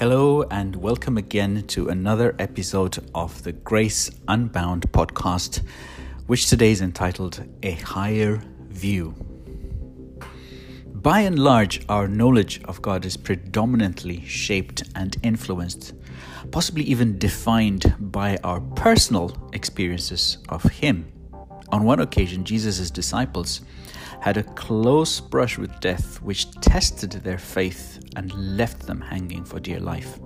Hello, and welcome again to another episode of the Grace Unbound podcast, which today is entitled A Higher View. By and large, our knowledge of God is predominantly shaped and influenced, possibly even defined by our personal experiences of Him. On one occasion, Jesus' disciples had a close brush with death, which tested their faith and left them hanging for dear life.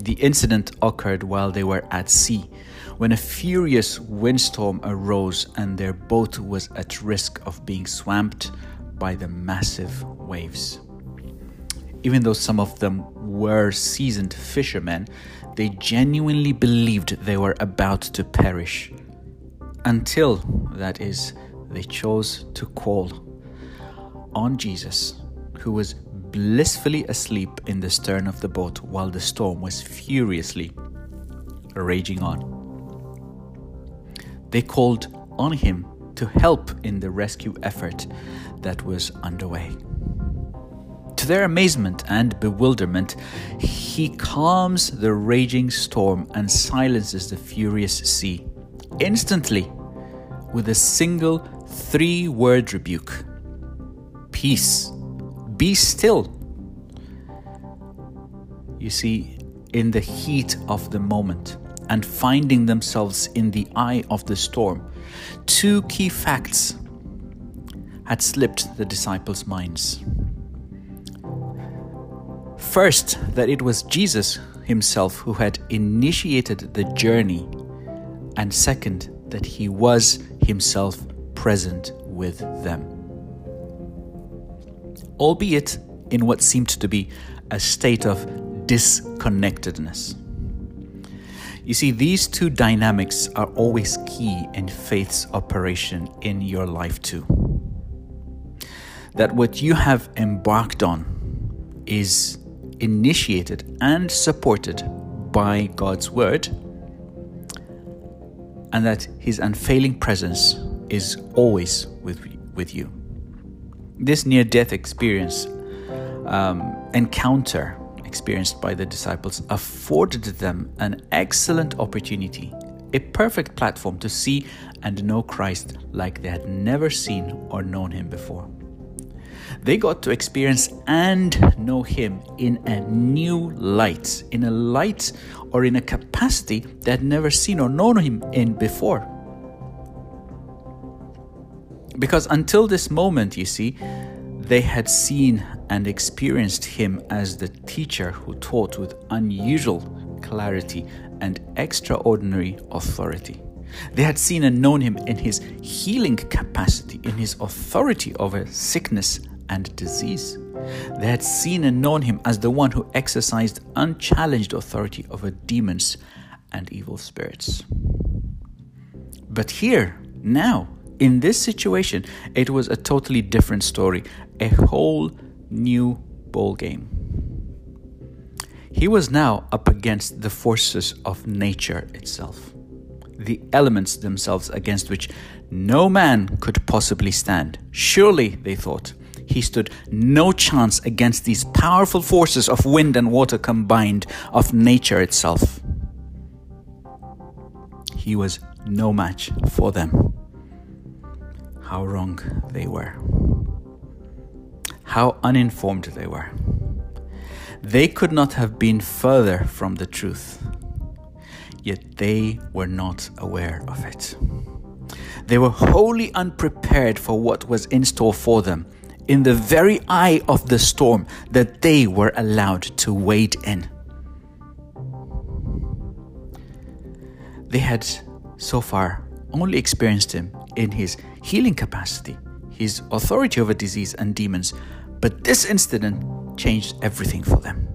The incident occurred while they were at sea, when a furious windstorm arose and their boat was at risk of being swamped by the massive waves. Even though some of them were seasoned fishermen, they genuinely believed they were about to perish until, that is, they chose to call on Jesus, who was blissfully asleep in the stern of the boat while the storm was furiously raging on. They called on him to help in the rescue effort that was underway. To their amazement and bewilderment, he calms the raging storm and silences the furious sea. Instantly, with a single three word rebuke Peace, be still. You see, in the heat of the moment and finding themselves in the eye of the storm, two key facts had slipped the disciples' minds. First, that it was Jesus himself who had initiated the journey, and second, that he was himself present with them. Albeit in what seemed to be a state of disconnectedness. You see, these two dynamics are always key in faith's operation in your life, too. That what you have embarked on is initiated and supported by God's Word and that His unfailing presence is always with, with you. This near death experience, um, encounter experienced by the disciples, afforded them an excellent opportunity, a perfect platform to see and know Christ like they had never seen or known Him before. They got to experience and know Him in a new light, in a light or in a capacity they had never seen or known Him in before. Because until this moment, you see, they had seen and experienced Him as the teacher who taught with unusual clarity and extraordinary authority. They had seen and known him in his healing capacity, in his authority over sickness and disease. They had seen and known him as the one who exercised unchallenged authority over demons and evil spirits. But here, now, in this situation, it was a totally different story, a whole new ball game. He was now up against the forces of nature itself, the elements themselves against which no man could possibly stand. Surely, they thought, he stood no chance against these powerful forces of wind and water combined, of nature itself. He was no match for them. How wrong they were. How uninformed they were. They could not have been further from the truth, yet they were not aware of it. They were wholly unprepared for what was in store for them in the very eye of the storm that they were allowed to wade in. They had so far only experienced him in his healing capacity, his authority over disease and demons, but this incident changed everything for them.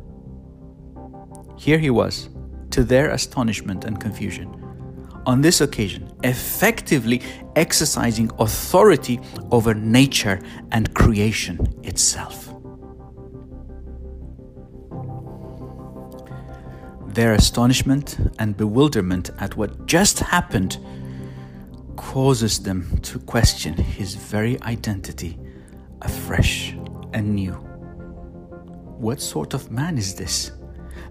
Here he was, to their astonishment and confusion on this occasion, effectively exercising authority over nature and creation itself. Their astonishment and bewilderment at what just happened causes them to question his very identity afresh and new. What sort of man is this?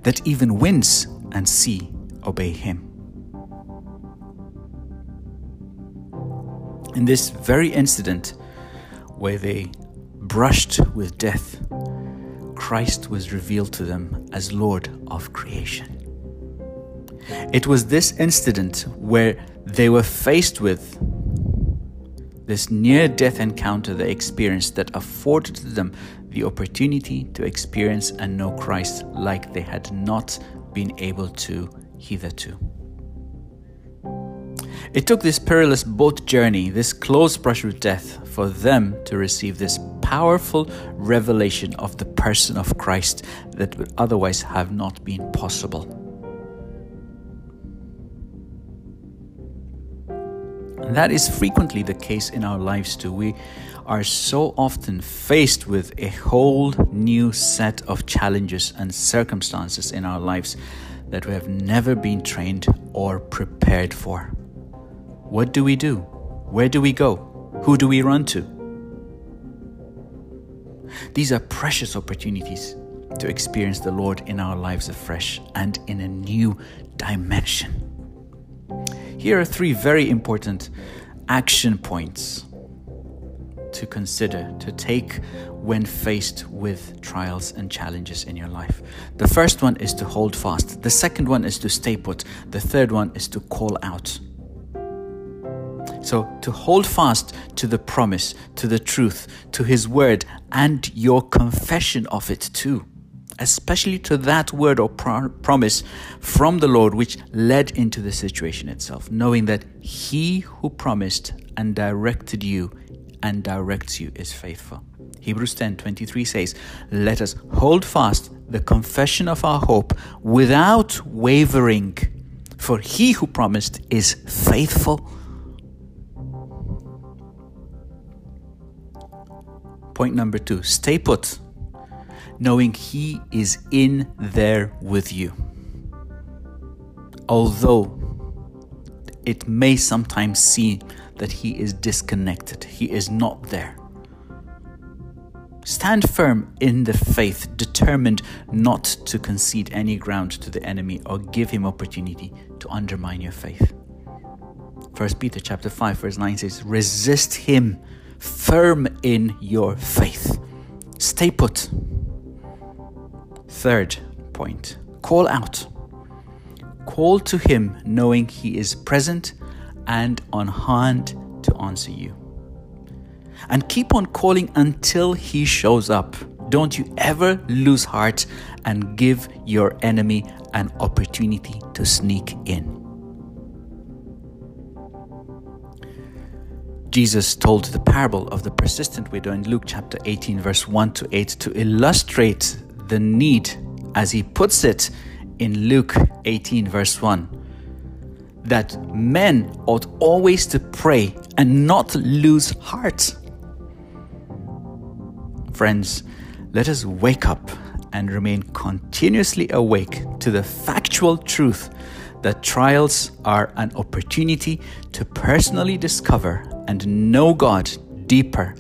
that even winds and sea obey him. In this very incident where they brushed with death, Christ was revealed to them as Lord of creation. It was this incident where they were faced with this near death encounter they experienced that afforded them the opportunity to experience and know Christ like they had not been able to hitherto. It took this perilous boat journey, this close brush with death, for them to receive this powerful revelation of the person of Christ that would otherwise have not been possible. And that is frequently the case in our lives too. We are so often faced with a whole new set of challenges and circumstances in our lives that we have never been trained or prepared for. What do we do? Where do we go? Who do we run to? These are precious opportunities to experience the Lord in our lives afresh and in a new dimension. Here are three very important action points to consider, to take when faced with trials and challenges in your life. The first one is to hold fast, the second one is to stay put, the third one is to call out. So, to hold fast to the promise, to the truth, to His word, and your confession of it too especially to that word or pro- promise from the Lord which led into the situation itself, knowing that He who promised and directed you and directs you is faithful. Hebrews 10 23 says, Let us hold fast the confession of our hope without wavering, for he who promised is faithful. Point number two stay put knowing He is in there with you. Although it may sometimes seem that He is disconnected, He is not there. Stand firm in the faith, determined not to concede any ground to the enemy or give him opportunity to undermine your faith. First Peter chapter 5 verse 9 says, "Resist him firm in your faith. Stay put." Third point call out. Call to Him knowing He is present and on hand to answer you. And keep on calling until He shows up. Don't you ever lose heart and give your enemy an opportunity to sneak in. Jesus told the parable of the persistent widow in Luke chapter 18, verse 1 to 8, to illustrate the need, as he puts it in Luke 18, verse 1, that men ought always to pray and not lose heart. Friends, let us wake up and remain continuously awake to the factual truth that trials are an opportunity to personally discover and know God deeper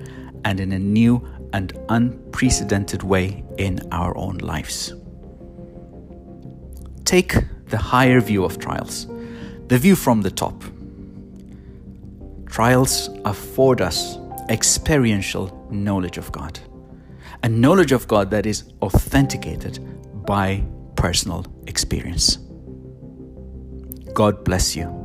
and in a new and unprecedented way in our own lives. Take the higher view of trials, the view from the top. Trials afford us experiential knowledge of God, a knowledge of God that is authenticated by personal experience. God bless you.